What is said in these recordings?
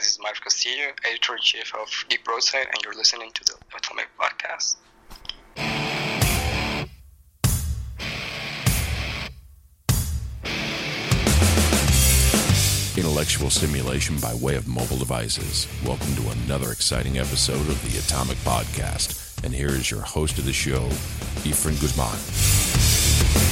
this is Mark Castillo, editor in chief of Geek Broadside, and you're listening to the Atomic Podcast. Intellectual stimulation by way of mobile devices. Welcome to another exciting episode of the Atomic Podcast. And here is your host of the show, Efren Guzman.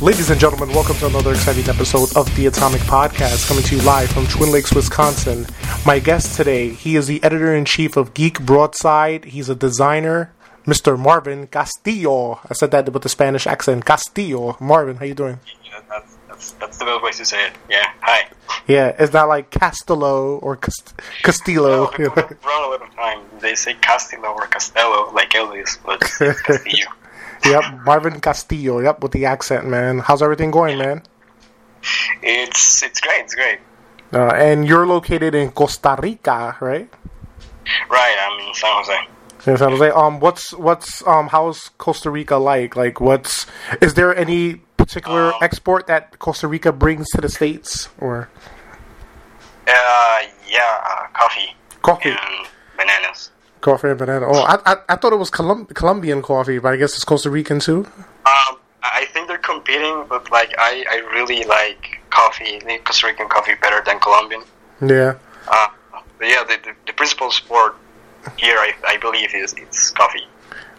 Ladies and gentlemen, welcome to another exciting episode of the Atomic Podcast, coming to you live from Twin Lakes, Wisconsin. My guest today, he is the editor in chief of Geek Broadside. He's a designer, Mr. Marvin Castillo. I said that with the Spanish accent, Castillo. Marvin, how you doing? Yeah, that's, that's, that's the best way to say it. Yeah, hi. Yeah, it's not like Castello or Cast- Castillo. No, people a lot of time. They say Castillo or Castello, like Elvis, but Castillo. yep, Marvin Castillo. Yep, with the accent, man. How's everything going, man? It's it's great, it's great. Uh, and you're located in Costa Rica, right? Right, I'm in San Jose. In San Jose. Um, what's what's um, how's Costa Rica like? Like, what's is there any particular Um, export that Costa Rica brings to the states or Uh, yeah, uh, coffee coffee? and bananas. Coffee and banana. Oh, I I, I thought it was Colum- Colombian coffee, but I guess it's Costa Rican too. Um, I think they're competing, but like I, I really like coffee, Costa Rican coffee better than Colombian. Yeah. Uh, but yeah, the, the, the principal sport here, I, I believe, is it's coffee.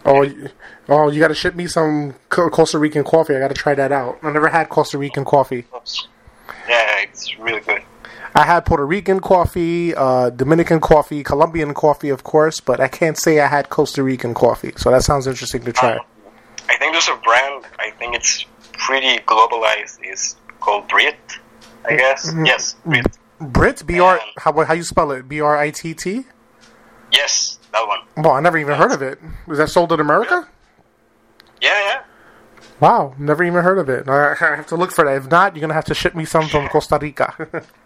Oh, you- oh, you got to ship me some Costa Rican coffee. I got to try that out. I never had Costa Rican coffee. Yeah, it's really good. I had Puerto Rican coffee, uh, Dominican coffee, Colombian coffee, of course, but I can't say I had Costa Rican coffee. So that sounds interesting to try. I think there's a brand. I think it's pretty globalized. It's called Britt, I guess. Yes, Britt. Britt, B R, Um, how how you spell it? B R I T T. Yes, that one. Well, I never even heard of it. Was that sold in America? Yeah, yeah. Wow, never even heard of it. I I have to look for that. If not, you're gonna have to ship me some from Costa Rica.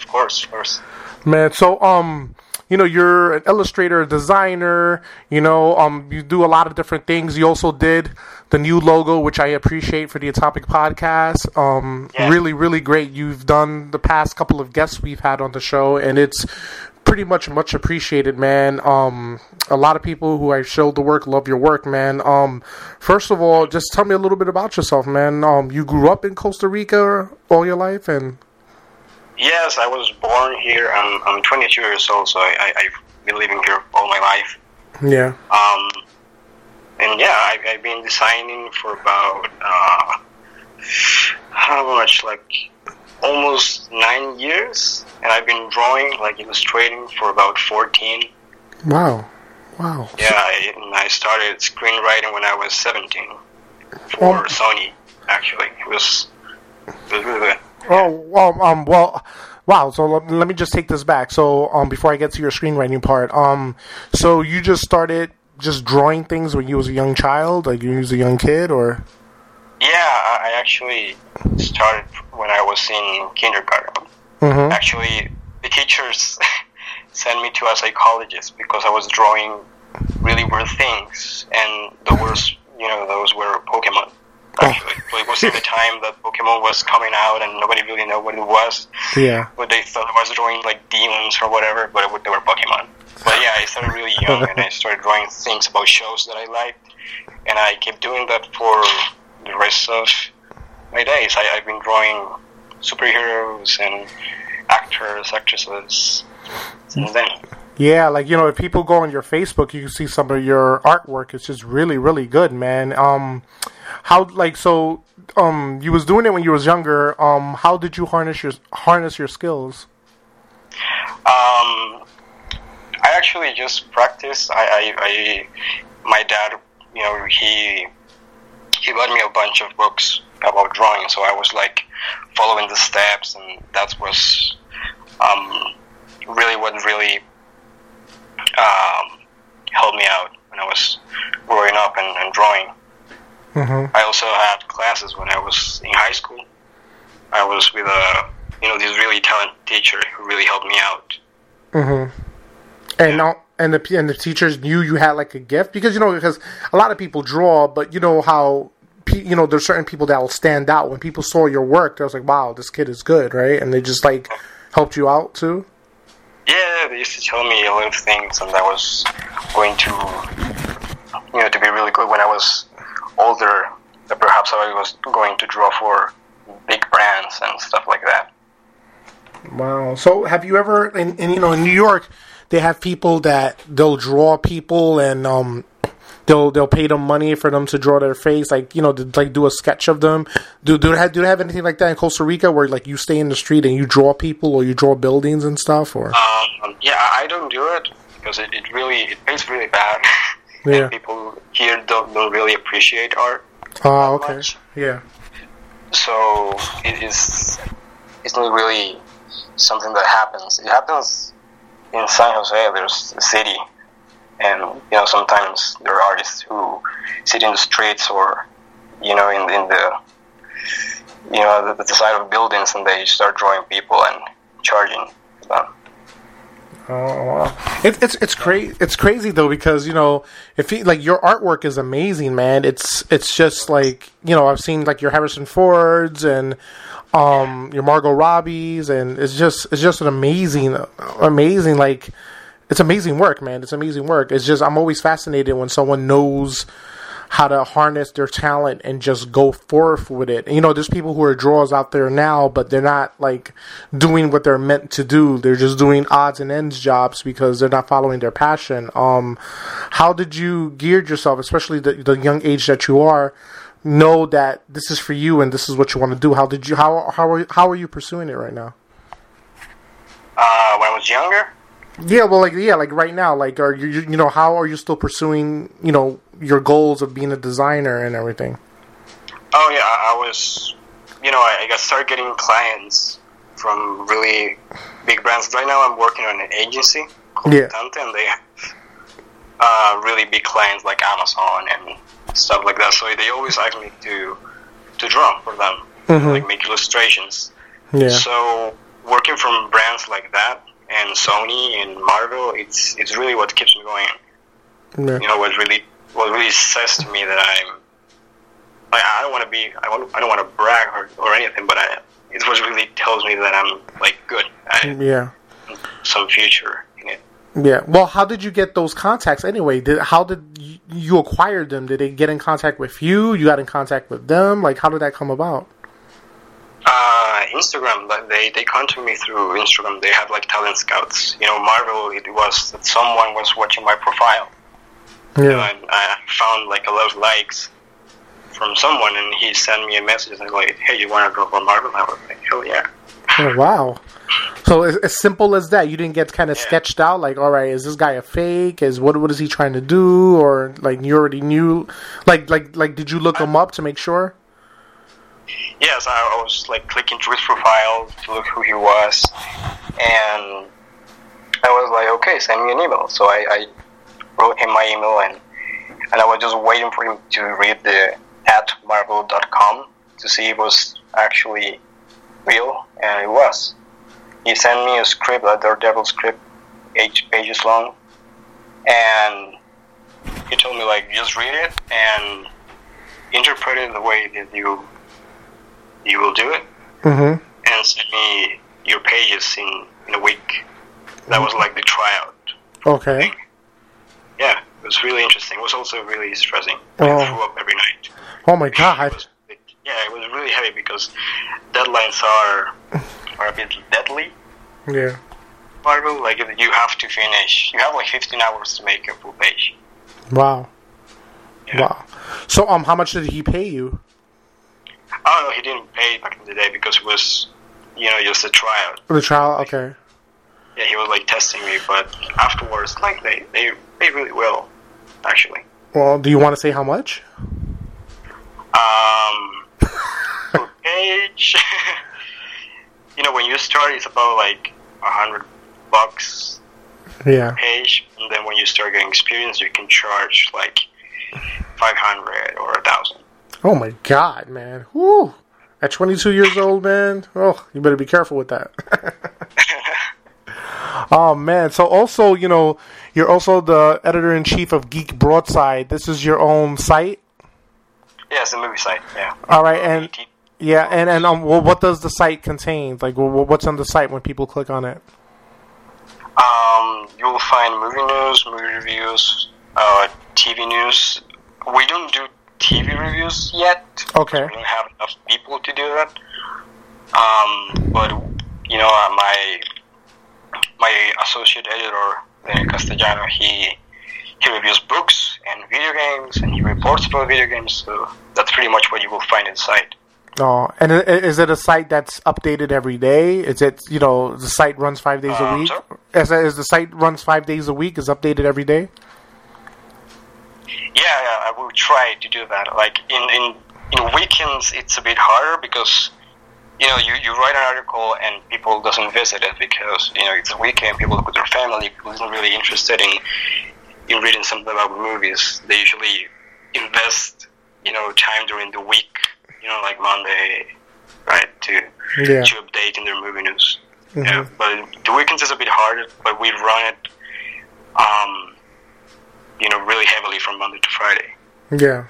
Of course, of course. Man, so um, you know, you're an illustrator, a designer. You know, um, you do a lot of different things. You also did the new logo, which I appreciate for the Atomic Podcast. Um, Yeah. really, really great. You've done the past couple of guests we've had on the show, and it's pretty much much appreciated, man. Um, a lot of people who I showed the work love your work, man. Um, first of all, just tell me a little bit about yourself, man. Um, you grew up in Costa Rica all your life, and Yes, I was born here. I'm, I'm 22 years old, so I, I, I've been living here all my life. yeah, Um, and yeah, I, I've been designing for about uh, how much, like almost nine years, and I've been drawing, like illustrating, for about 14. wow, wow. Yeah, I, and I started screenwriting when I was 17 for Um, Sony. Actually, it was it was really good. Oh, well, um, well, wow. So let, let me just take this back. So, um, before I get to your screenwriting part, um, so you just started just drawing things when you was a young child, like you was a young kid, or Yeah, I actually started when I was in kindergarten. mm-hmm. Actually, the teachers sent me to a psychologist because I was drawing really weird things, and those, you know, those were Pokemon. Actually, it was in the time that Pokemon was coming out, and nobody really knew what it was. yeah, But they thought I was drawing like demons or whatever, but it, they were Pokemon. But yeah, I started really young, and I started drawing things about shows that I liked, and I kept doing that for the rest of my days. I, I've been drawing superheroes and actors, actresses since then. yeah. Like you know, if people go on your Facebook, you can see some of your artwork. It's just really, really good, man. Um, how like so? Um, you was doing it when you was younger. Um, how did you harness your harness your skills? Um, I actually just practiced. I, I, I, my dad, you know, he he bought me a bunch of books about drawing, so I was like following the steps, and that was um, really what really um, helped me out when I was growing up and, and drawing. Mm-hmm. I also had classes when I was in high school. I was with a you know this really talented teacher who really helped me out. Mm-hmm. And now, and the and the teachers knew you had like a gift because you know because a lot of people draw, but you know how you know there's certain people that will stand out when people saw your work. They was like, "Wow, this kid is good," right? And they just like helped you out too. Yeah, they used to tell me a lot of things, and that was going to, you know, to be really good when I was older. That perhaps I was going to draw for big brands and stuff like that. Wow. So have you ever, in, in you know, in New York, they have people that they'll draw people and um, they'll they'll pay them money for them to draw their face, like you know, to, like do a sketch of them. Do do they have do they have anything like that in Costa Rica where like you stay in the street and you draw people or you draw buildings and stuff? Or Um, yeah, I don't do it because it, it really it pays really bad. Yeah. and people here don't, don't really appreciate art. oh, okay, much. yeah, so it is it's not really something that happens. It happens in San Jose. There's a city, and you know sometimes there are artists who sit in the streets or you know in in the you know the, the side of buildings and they start drawing people and charging them. Oh. It, it's it's crazy. It's crazy though because you know if you, like your artwork is amazing, man. It's it's just like you know I've seen like your Harrison Fords and um your Margot Robbies and it's just it's just an amazing amazing like it's amazing work, man. It's amazing work. It's just I'm always fascinated when someone knows how to harness their talent and just go forth with it. And, you know, there's people who are drawers out there now, but they're not like doing what they're meant to do. They're just doing odds and ends jobs because they're not following their passion. Um, how did you gear yourself, especially the, the young age that you are, know that this is for you and this is what you want to do? How did you how how are how are you pursuing it right now? Uh, when I was younger, Yeah, well, like yeah, like right now, like are you you know how are you still pursuing you know your goals of being a designer and everything? Oh yeah, I, was, you know, I, I started getting clients from really big brands. Right now, I'm working on an agency called Yeah. Tante, and they have uh, really big clients like Amazon and stuff like that. So they always ask me to to draw for them, Mhm. like make illustrations. Yeah, So working from brands like that and Sony and Marvel, it's it's really what keeps me going yeah. you know what really what really says to me that I'm like I don't want to be I, want, I don't want to brag or, or anything but I it's what really tells me that I'm like good I yeah. some future in it Yeah. Well, how did you get those contacts anyway? Did how did you, you acquire them? Did they get in contact with you? You got in contact with them? Like, how did that come about? uh, Instagram like they they contact me through Instagram they have like talent scouts you know Marvel it was that someone was watching my profile Yeah. and I found like a lot of likes from someone and he sent me a message and like hey you want to draw for Marvel I was like hell yeah Oh, wow. So as, as simple as that, you didn't get kind of Yeah. sketched out. Like, all right, is this guy a fake? Is what what is he trying to do? Or like you already knew? Like like like, did you look him up to make sure? Yes, I, I was like clicking through his profile to look who he was, and I was like, okay, send me an email. So I, I wrote him my email, and and I was just waiting for him to read the at marvel.com to see if it was actually real, and it was. He sent me a script, a Daredevil script, eight pages long, and he told me like just read it and interpret it the way that you you will do it Mm-hmm. and send me your pages in, in a week. That was like the tryout. Okay. Yeah, it was really interesting. It was also really stressing. Oh. I threw up every night. Oh my It god. was, yeah, it was really heavy because deadlines are are a bit deadly. Yeah. Marvel, like you have to finish. You have like 15 hours to make a full page. Wow. Yeah. Wow. So um, how much did he pay you? Oh no, he didn't pay back in the day because it was, you know, just a trial. The trial. Okay. Yeah, he was like testing me, but afterwards, like they they they really will, actually. Well, do you want to say how much? Um, per page, you know, when you start, it's about like a hundred bucks Yeah. page, and then when you start getting experience, you can charge like five hundred or a thousand. Oh my god, man. Woo. At 22 years old, man. Oh, you better be careful with that. oh man. So also, you know, you're also the editor in chief of Geek Broadside. This is your own site. Yeah, it's a movie site. Yeah. All right, and yeah, and and um, well, what does the site contain? Like, well, what's on the site when people click on it? Um, you will find movie news, movie reviews, uh, TV news. We don't do TV reviews yet. Okay. We don't have enough people to do that. Um, but you know, uh, my my associate editor, Daniel Castellano, he he reviews books and video games, and he reports about video games. So that's pretty much what you will find inside. Oh, and is it a site that's updated every day? Is it you know the site runs five days a Um, week? sorry? Is, is the site runs five days a week? Is updated every day? Yeah, yeah, I will try to do that. Like in in in weekends, it's a bit harder because you know you, you write an article and people doesn't visit it because you know it's a weekend. People with their family, people isn't really interested in in reading something about movies. They usually invest you know time during the week. You know, like Monday, right? To Yeah. to update in their movie news. Yeah, but the weekends is a bit harder. But we run it, um, you know, really heavily from Monday to Friday. Yeah.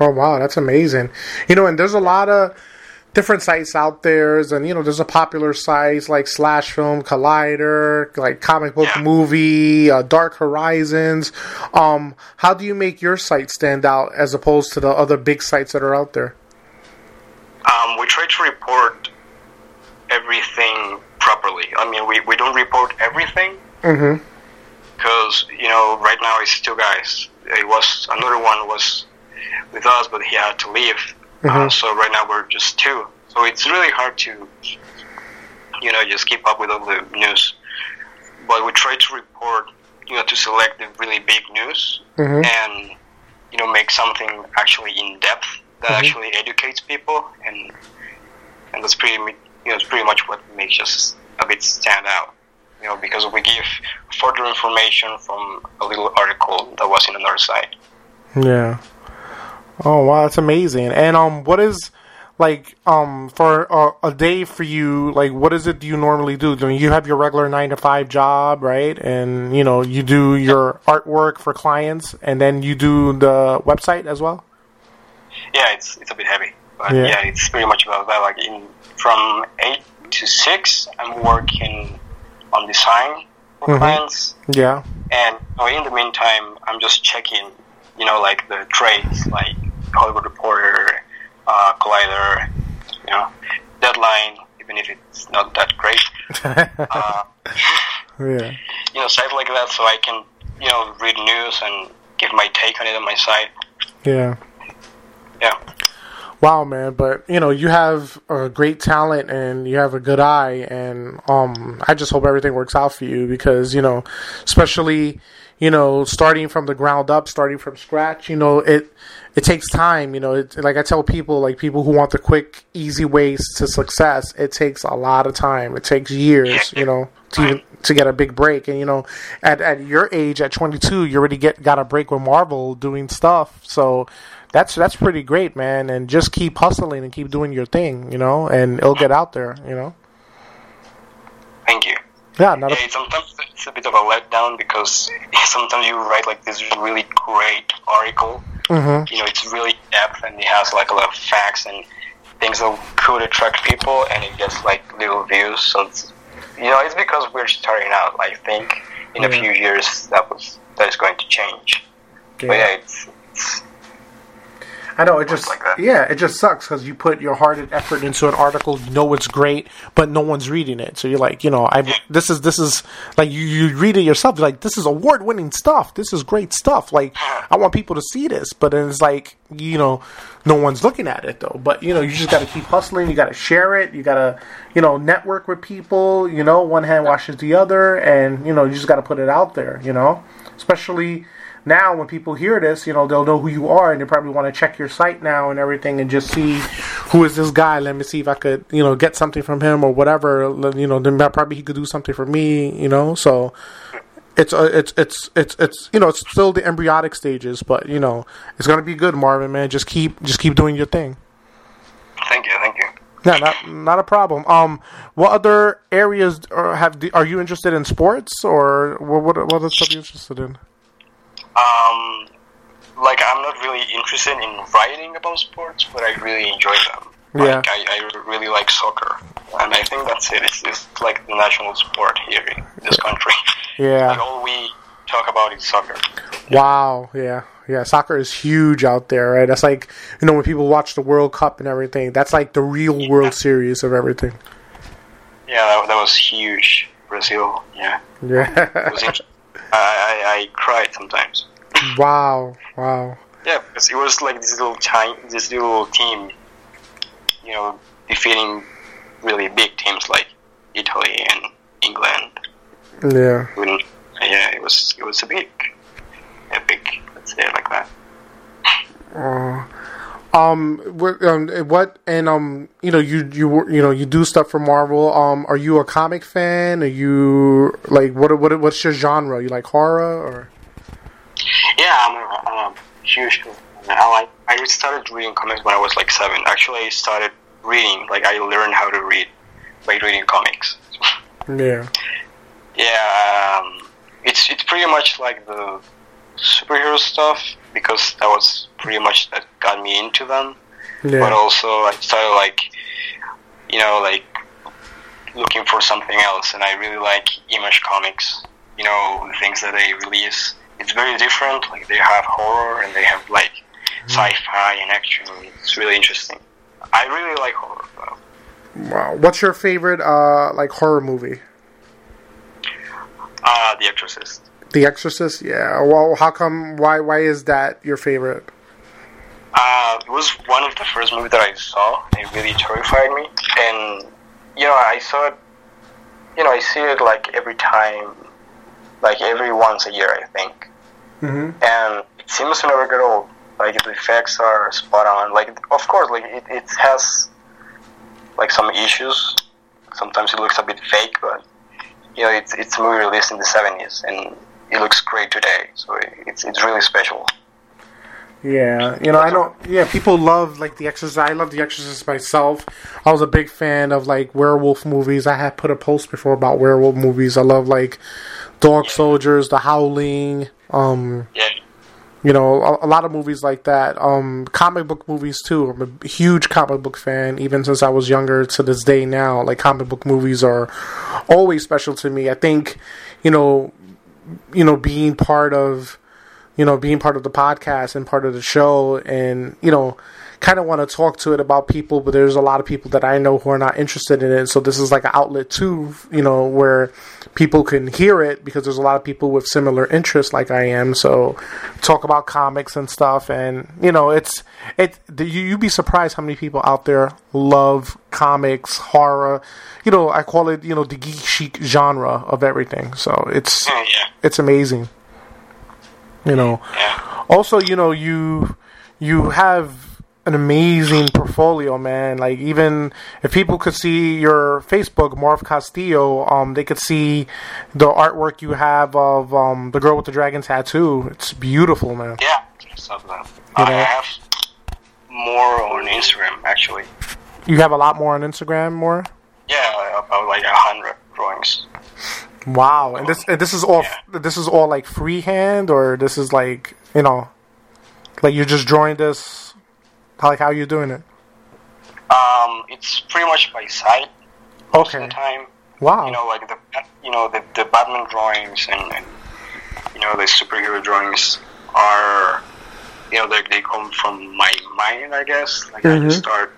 Oh wow, that's amazing. You know, and there's a lot of different sites out there, and you know, there's a popular sites like Slash Film, Collider, like Comic Book Yeah. Movie, uh, Dark Horizons. Um, how do you make your site stand out as opposed to the other big sites that are out there? Um, we try to report everything properly. I mean, we, we don't report everything Mm-hmm. because you know right now it's two guys. It was another one was with us, but he had to leave. Uh, Mhm. so right now we're just two. So it's really hard to you know just keep up with all the news. But we try to report, you know, to select the really big news Mhm. and you know make something actually in depth that Mhm. actually educates people and and that's pretty you know it's pretty much what makes us a bit stand out you know because we give further information from a little article that was in another site Yeah. Oh wow, that's amazing. And um, what is like um for a, a day for you? Like, what is it you normally do? I mean, you have your regular nine to five job, right? And you know, you do your artwork for clients, and then you do the website as well. yeah it's it's a bit heavy but Yeah. yeah, it's pretty much about that like in from eight to six i'm working on design for Mhm. clients Yeah. And uh, in the meantime, I'm just checking, you know, like the trades, like Hollywood Reporter, uh, Collider, you know, Deadline, even if it's not that great. Uh, yeah. you know, sites like that, so I can, you know, read news and give my take on it on my site. Yeah. Yeah. Wow, man! But you know, you have a great talent and you have a good eye, and um, I just hope everything works out for you because you know, especially you know, starting from the ground up, starting from scratch, you know, it it takes time. You know, it, like I tell people, like people who want the quick, easy ways to success, it takes a lot of time. It takes years, you know, to even to get a big break. And you know, at at your age, at 22, you already get got a break with Marvel doing stuff. So that's that's pretty great, man. And just keep hustling and keep doing your thing, you know, and it'll get out there, you know. Thank you. Yeah, not a, sometimes it's a bit of a letdown because sometimes you write like this really great article. Mhm. You know, it's really depth and it has like a lot of facts and things that could attract people, and it gets like little views. So it's, you know, it's because we're starting out. I think in a few years that was that is going to change. But yeah, it's, it's I know it just like yeah, it just sucks because you put your heart and effort into an article, you know it's great, but no one's reading it. So you're like, you know, I this is this is like you, you read it yourself. You're like, this is award winning stuff. This is great stuff. Like I want people to see this, but then it's like you know, no one's looking at it though. But you know, you just got to keep hustling. You got to share it. You got to you know network with people. You know, one hand washes the other, and you know, you just got to put it out there. You know, especially now when people hear this, you know, they'll know who you are and they probably want to check your site now and everything and just see who is this guy. Let me see if I could, you know, get something from him or whatever. You know, then probably he could do something for me, you know. So it's uh, it's it's it's it's you know, it's still the embryonic stages, but you know, it's going to be good, Marvin, man. Just keep just keep doing your thing. thank you, thank you. Yeah, not not a problem. Um, what other areas are, have are you interested in sports or what what what other stuff are you interested in? Um, like I'm not really interested in writing about sports, but I really enjoy them. Yeah. Like I, I really like soccer. and I think that's it. It's, it's like the national sport here in this country. Yeah. Like all we talk about is soccer. Wow. Yeah. Yeah. Soccer is huge out there, right? That's like you know when people watch the World Cup and everything. That's like the real World Series of everything. Yeah, that, that was huge. Brazil. Yeah. Yeah. I, I I cried sometimes. wow. Wow. Yeah, because it was like this little this little team, you know, defeating really big teams like Italy and England. Yeah. When, yeah, it was it was a big, epic. Let's say it like that. Uh, um, what, um, what, and um, you know, you you you know, you do stuff for Marvel. Um, are you a comic fan? Are you like what what what's your genre? You like horror or? Yeah, I'm a, I'm a huge. I like. I started reading comics when I was like seven. Actually, I started reading. Like I learned how to read by reading comics. Yeah. Yeah, um, it's it's pretty much like the superhero stuff because that was pretty much that got me into them. But also I started like, you know, like looking for something else, and I really like Image Comics. You know, the things that they release. It's very different. Like they have horror and they have like sci-fi and action. It's really interesting. I really like horror. Though. Wow. What's your favorite uh like horror movie? Uh, The Exorcist. The Exorcist. Yeah. Well, how come? Why? Why is that your favorite? Uh, it was one of the first movies that I saw. It really terrified me, and you know, I saw it. You know, I see it like every time, like every once a year, I think, Mm-hmm. and it seems to never get old. Like the effects are spot on. Like, of course, like it, it has like some issues. Sometimes it looks a bit fake, but you know, it's it's a movie released in the seventies, and it looks great today. So it's it's really special. Yeah, you know, I don't. Yeah, people love like The Exorcist. I love The Exorcist myself. I was a big fan of like werewolf movies. I had put a post before about werewolf movies. I love like Dog Soldiers, The Howling. Um, Yeah. you know, a, a lot of movies like that. Um, comic book movies too. I'm a huge comic book fan, even since I was younger to this day now. Like comic book movies are always special to me. I think, you know, you know, being part of, you know, being part of the podcast and part of the show, and you know, kind of want to talk to it about people, but there's a lot of people that I know who are not interested in it. So this is like an outlet too, you know, where people can hear it because there's a lot of people with similar interests like I am. So talk about comics and stuff, and you know, it's it. You you'd be surprised how many people out there love comics, horror. You know, I call it you know the geek chic genre of everything. So it's oh, Yeah. it's amazing. You know. Yeah. Also, you know, you you have an amazing portfolio, man. Like even if people could see your Facebook, Marv Castillo, um, they could see the artwork you have of um the girl with the dragon tattoo. It's beautiful, man. Yeah, stuff like that. You I have more on Instagram actually. You have a lot more on Instagram, more. Yeah, about like a hundred drawings. Wow, and this and this is all Yeah. this is all like freehand, or this is like you know, like you're just drawing this. How like how you doing it? Um, it's pretty much by sight most Okay. of the time. Wow. You know, like the you know the the Batman drawings and, and you know the superhero drawings are you know they they come from my mind, I guess. Like I just start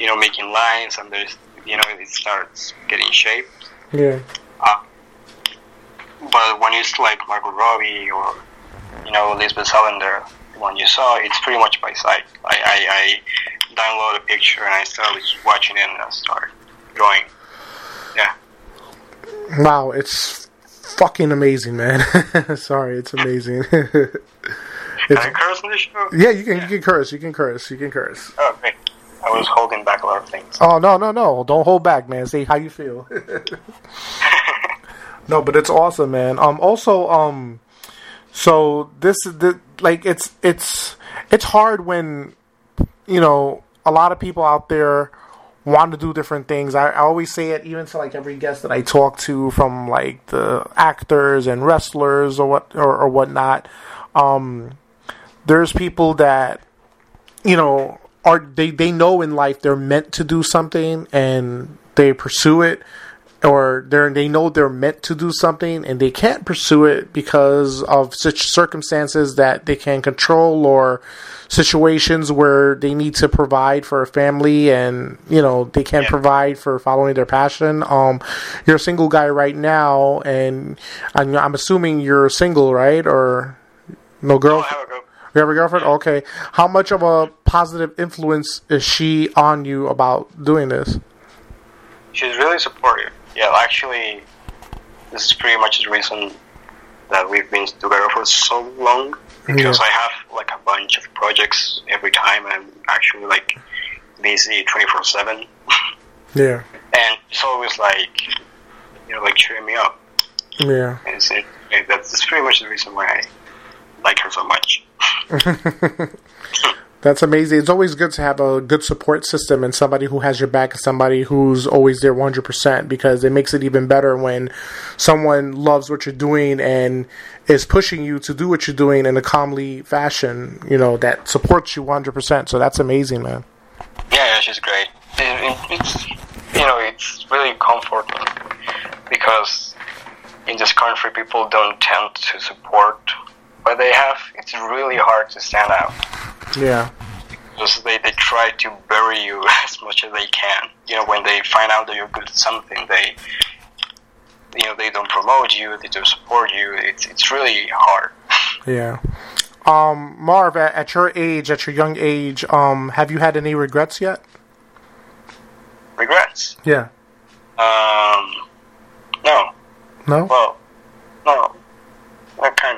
you know making lines and there's you know it starts getting shape. yeah. But when it's like Margot Robbie or you know Elizabeth Salander, one you saw, it's pretty much by sight. I, I, I download a picture and I start watching it and I start drawing. Yeah. Wow, it's fucking amazing, man. Sorry, it's amazing. Can I curse on the show? yeah, you can you can curse, you can curse, you can curse. Oh, great. I was holding back a lot of things. Oh no, no, no! Don't hold back, man. See how you feel. no, but it's awesome, man. Um, also, um, so this the like it's it's it's hard when you know a lot of people out there want to do different things. I, I always say it even to like every guest that I talk to, from like the actors and wrestlers or what or, or whatnot. Um, there's people that you know are they they know in life they're meant to do something and they pursue it or they they know they're meant to do something and they can't pursue it because of such circumstances that they can't control or situations where they need to provide for a family and you know they can't Yeah. provide for following their passion. Um you're a single guy right now and i'm, I'm assuming you're single right? Or no girl I have a go. you have a girlfriend? Okay. How much of a positive influence is she on you about doing this? She's really supportive. Yeah, actually, this is pretty much the reason that we've been together for so long. Because Yeah. I have like a bunch of projects every time, and I'm actually like busy twenty four seven. yeah And it's always like, you know, like cheering me up. yeah And it's, it, that's, that's pretty much the reason why I like her so much. That's amazing. It's always good to have a good support system and somebody who has your back and somebody who's always there 100% because it makes it even better when someone loves what you're doing and is pushing you to do what you're doing in a calmly fashion, you know, that supports you 100%. So that's amazing, man. Yeah, yeah, she's great. It, it, it's you know it's really comforting because in this country people don't tend to support what they have. It's really hard to stand out Yeah. because they, they try to bury you as much as they can. You know when they find out that you're good at something, they you know they don't promote you, they don't support you. It's it's really hard. Yeah. Um, Marv, at, at your age, at your young age, um, have you had any regrets yet? Regrets? Yeah. Um, no. No? Well, no, not kind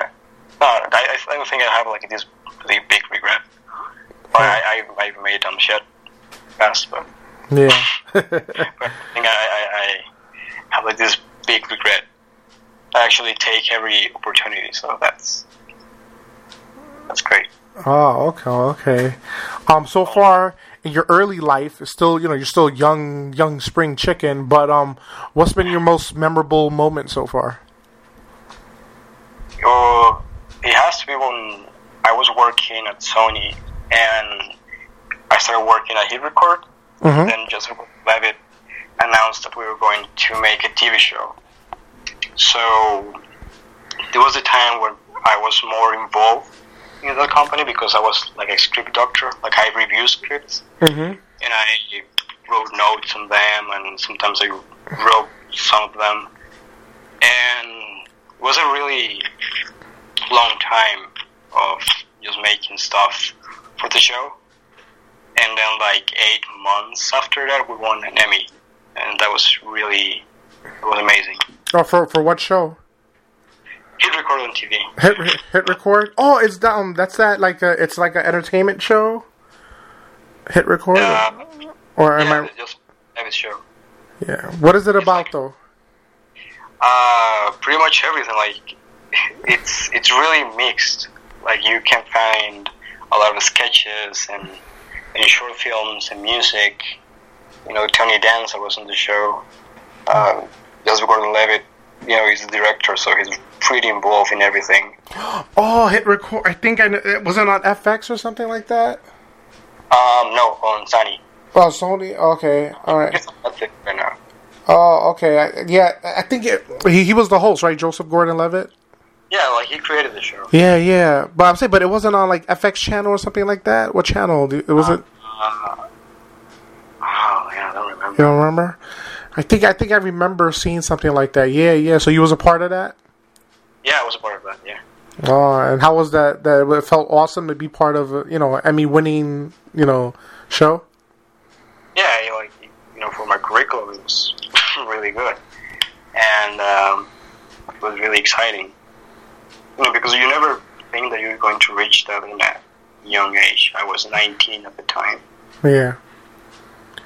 of. No, I, I don't think I have like this really big regret. But I, I, I've made dumb shit past, but, Yeah. but I think I, I, I have like this big regret. I actually take every opportunity, so that's that's great. Oh, okay, okay. Um, so far in your early life, still you know you're still young, young spring chicken. But um, what's been your most memorable moment so far? Oh, it has to be when I was working at Sony and I started working at Hit Record. Mhm. Then Joseph Levitt announced that we were going to make a TV show. So there was a time when I was more involved in the company because I was like a script doctor, like I review scripts Mm-hmm. and I wrote notes on them, and sometimes I wrote some of them. And it wasn't really long time of just making stuff for the show. And then, like eight months after that, we won an Emmy, and that was really it was amazing. Oh, for for what show? Hit record on TV. Hit hit, record. Oh, it's that, um, that's that like a it's like an entertainment show. Hit record, Uh, or am yeah, I? just Emmy show. Yeah. What is it about though? Uh, pretty much everything. Like it's it's really mixed. Like you can find a lot of sketches and, and short films and music. You know, Tony Danza was on the show. Uh, Joseph Gordon-Levitt, you know, he's the director, so he's pretty involved in everything. Oh, hit record. I think I it wasn't on FX or something like that. Um, no, on Sony. Oh, Sony. Okay, all right. It's right now. Oh, okay. I, yeah, I think it, he he was the host, right? Joseph Gordon-Levitt. Yeah, like he created the show. Yeah, yeah. But I'm saying, but it wasn't on like FX channel or something like that. What channel? Do- It was it? Uh, oh, yeah, I don't remember. You don't remember? I think I think I remember seeing something like that. Yeah, yeah. So you was a part of that. Yeah, I was a part of that. Yeah. Oh, and how was that? That it felt awesome to be part of you know Emmy winning you know show. yeah, you like you know, for my curriculum, it was really good, and um, it was really exciting. You know, because you never think that you're going to reach that in that young age. I was 19 at the time, Yeah.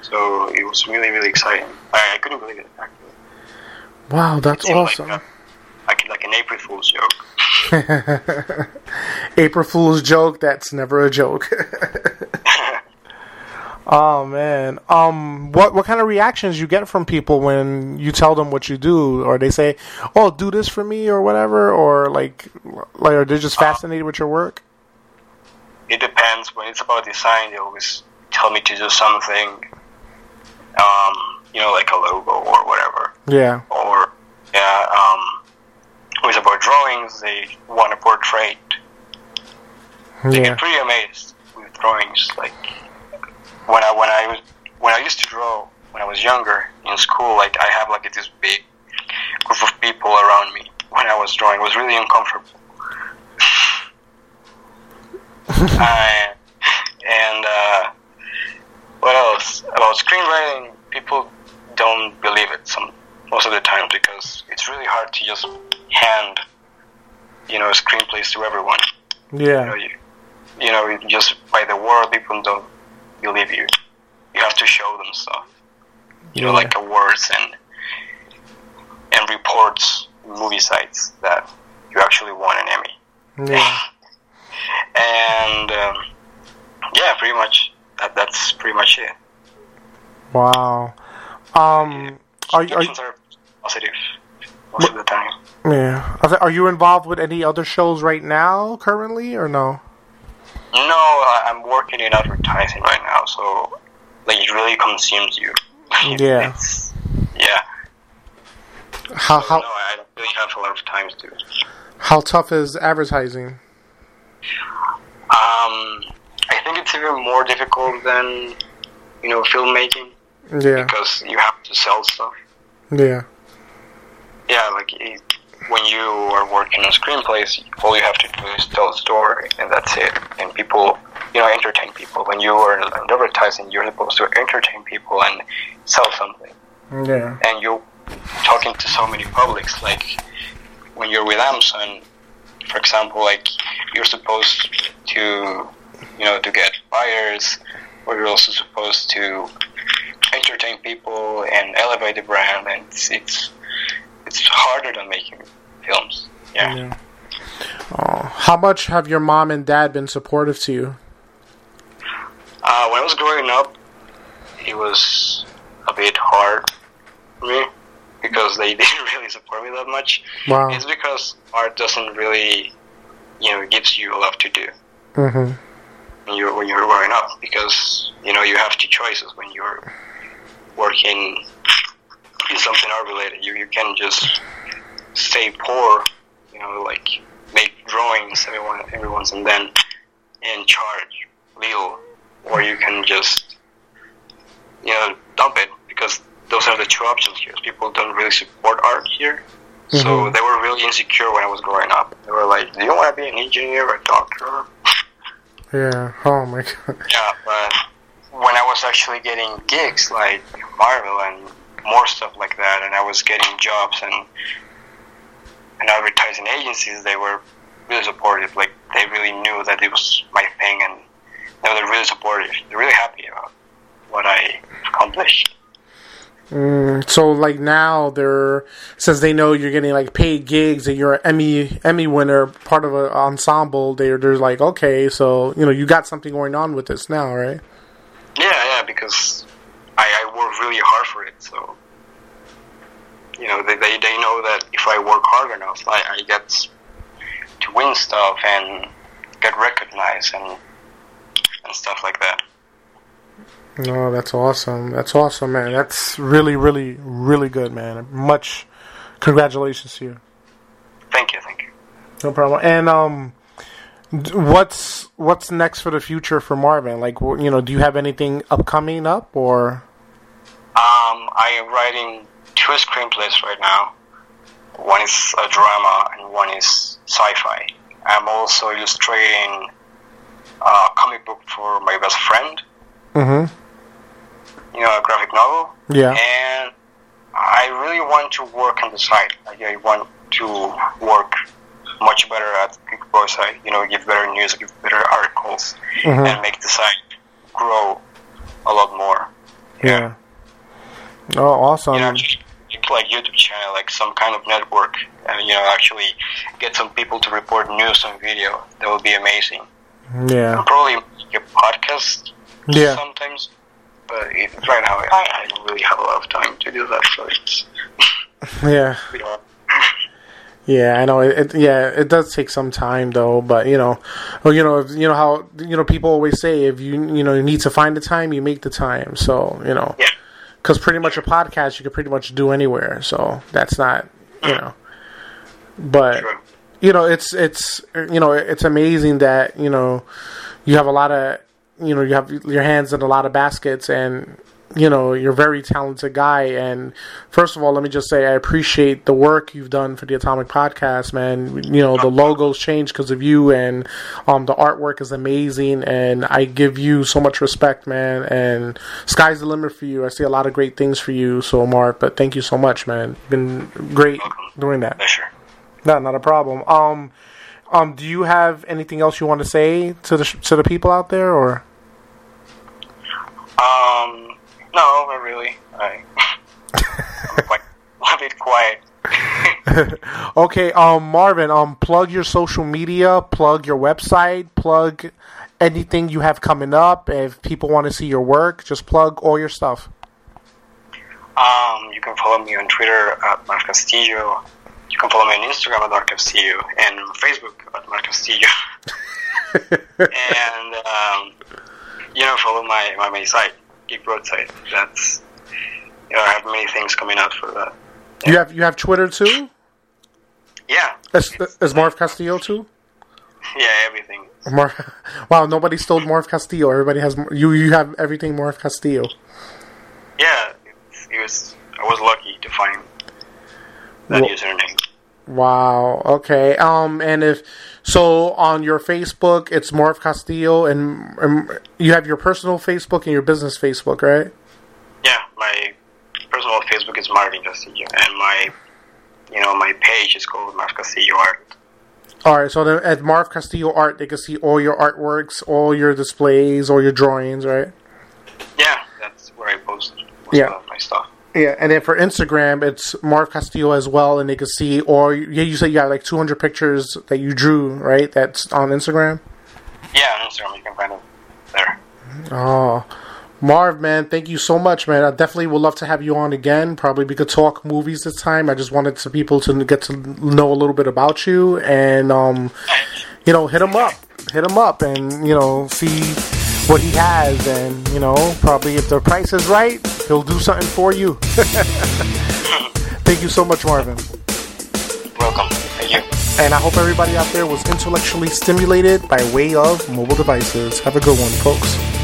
so it was really, really exciting. I, I couldn't believe it. Actually, Wow, that's awesome. Like, a, like like an April Fool's joke. April Fool's joke. That's never a joke. oh man. Um. What what kind of reactions you get from people when you tell them what you do, or they say, "Oh, do this for me," or whatever, or like, like, are they just fascinated with your work? it depends. When it's about design, they always tell me to do something, um, you know, like a logo or whatever, Yeah. or yeah, um, it was about drawings. They want a portrait. They Yeah. get pretty amazed with drawings. Like when I when I was when I used to draw when I was younger in school, like I have like this big group of people around me when I was drawing. It was really uncomfortable. uh, and uh, what else about screenwriting? People don't believe it some most of the time because it's really hard to just hand you know screenplays to everyone. You know, Yeah. you, you know, just by the word, people don't believe you. You have to show stuff. You know, Yeah. like awards and and reports, movie sites that you actually won an Emmy. Yeah. And um, yeah, pretty much that, that's pretty much it. Wow. Um. Are? Are are positive most of the time. yeah. Are you involved with any other shows right now, currently, or no? No, I'm working in advertising right now, so like it really consumes you. Yeah. It's, yeah. How how no, I don't really have a lot of time to. how tough is advertising? Um, I think it's even more difficult than you know filmmaking Yeah. because you have to sell stuff. Yeah. Yeah, like it, when you are working on screenplays, all you have to do is tell a story, and that's it. And people, you know, entertain people. When you are in advertising, you're supposed to entertain people and sell something. Yeah. and you're talking to so many publics. Like when you're with Amazon, for example, like you're supposed to, you know, to get buyers, or you're also supposed to entertain people and elevate the brand, and it's it's, it's harder than making films. Yeah. Yeah. Oh, how much have your mom and dad been supportive to you? Uh, when I was growing up, it was a bit hard for me because they didn't really support me that much. Wow. It's because art doesn't really, you know, gives you a lot to do Mm-hmm. when you're when you're growing up because you know you have two choices when you're working in something art related. You you can just stay poor, you know, like make drawings every one every once and then and charge little, or you can just you know dump it because those are the two options here. People don't really support art here. So Mhm. they were really insecure when I was growing up. They were like, "Do you want to be an engineer or a doctor?" Yeah. Oh my god. Yeah, but when I was actually getting gigs like Marvel and more stuff like that, and I was getting jobs and and advertising agencies, they were really supportive. Like they really knew that it was my thing, and they were really supportive. They're really happy about what I accomplished. Mm, so like now they're since they know you're getting like paid gigs and you're an Emmy Emmy winner, part of an ensemble. They're they're like okay, so you know you got something going on with this now, right? Yeah, yeah, because I, I work really hard for it. So you know, they, they they know that if I work hard enough, I, I get to win stuff and get recognized and and stuff like that. No, that's awesome. That's awesome, man. That's really, really, really good, man. Much congratulations to you. Thank you, thank you. No problem. And um, what's what's next for the future for Marvin? Like, you know, do you have anything upcoming up or? Um, I am writing two screenplays right now. One is a drama and one is sci-fi. I'm also illustrating a comic book for my best friend. Mm-hmm. You know, a graphic novel. Yeah. and I really want to work on the site. Like, I want to work much better at Geek Broadside. You know, give better news, give better articles, Mhm. and make the site grow a lot more. Yeah. Oh, awesome. You know, just like YouTube channel, like some kind of network, and you know, actually get some people to report news on video. That would be amazing. yeah. Probably make a podcast Yeah. sometimes. But it, right now, I, I don't really have a lot of time to do that, so it's Yeah. Yeah, I know. It, it, yeah, it does take some time though, but you know, well, you know, you know how you know people always say if you you know you need to find the time, you make the time. So you know, Yeah. Because pretty much a podcast you can pretty much do anywhere. So that's not you know, but you know it's it's you know it's amazing that you know you have a lot of you know you have your hands in a lot of baskets and you know you're a very talented guy. And first of all let me just say i appreciate the work you've done for the atomic podcast man. You know the logos changed because of you and um the artwork is amazing and i give you so much respect man. And sky's the limit for you. I see a lot of great things for you so mark but thank you so much man. Been great doing that. No, not a problem. Um, um, do you have anything else you want to say to the to the people out there, or? Um, no, not really. I, I'm quite a bit quiet. okay? Um, Marvin, um, plug your social media, plug your website, plug anything you have coming up. If people want to see your work, just plug all your stuff. Um, you can follow me on Twitter at Marv Castillo. You can follow me on Instagram at Marv Castillo and Facebook at Marv Castillo. and um, you know, follow my, my, my site, Geek Broadside. That's you know, I have many things coming out for that. You have you have Twitter too? Yeah, Is, is Marv Castillo too? yeah, everything. Mar- wow, nobody stole Marv Castillo. Everybody has you. You have everything Marv Castillo. Yeah, it, it was. I was lucky to find that Well- username. Wow. Okay. Um. And if so, on your Facebook, it's Marv Castillo, and um, you have your personal Facebook and your business Facebook, right? Yeah, my personal Facebook is Marvin Castillo, and my you know my page is called Marv Castillo Art. All right. So then, at Marv Castillo Art, they can see all your artworks, all your displays, all your drawings, right? Yeah, that's where I post most Yeah. of my stuff. Yeah. And then for Instagram, it's Marv Castillo as well, and they can see Or Yeah, you said you got like 200 pictures that you drew, right? That's on Instagram. Yeah, on Instagram you can find them there. Oh, Marv, man, thank you so much, man. I definitely would love to have you on again. Probably we could talk movies this time. I just wanted some people to get to know a little bit about you, and um, you know, hit him up, hit him up, and you know, see what he has, and you know, probably if the price is right, he'll do something for you. thank you so much, Marvin. Welcome. Thank you. And I hope everybody out there was intellectually stimulated by way of mobile devices. Have a good one, folks.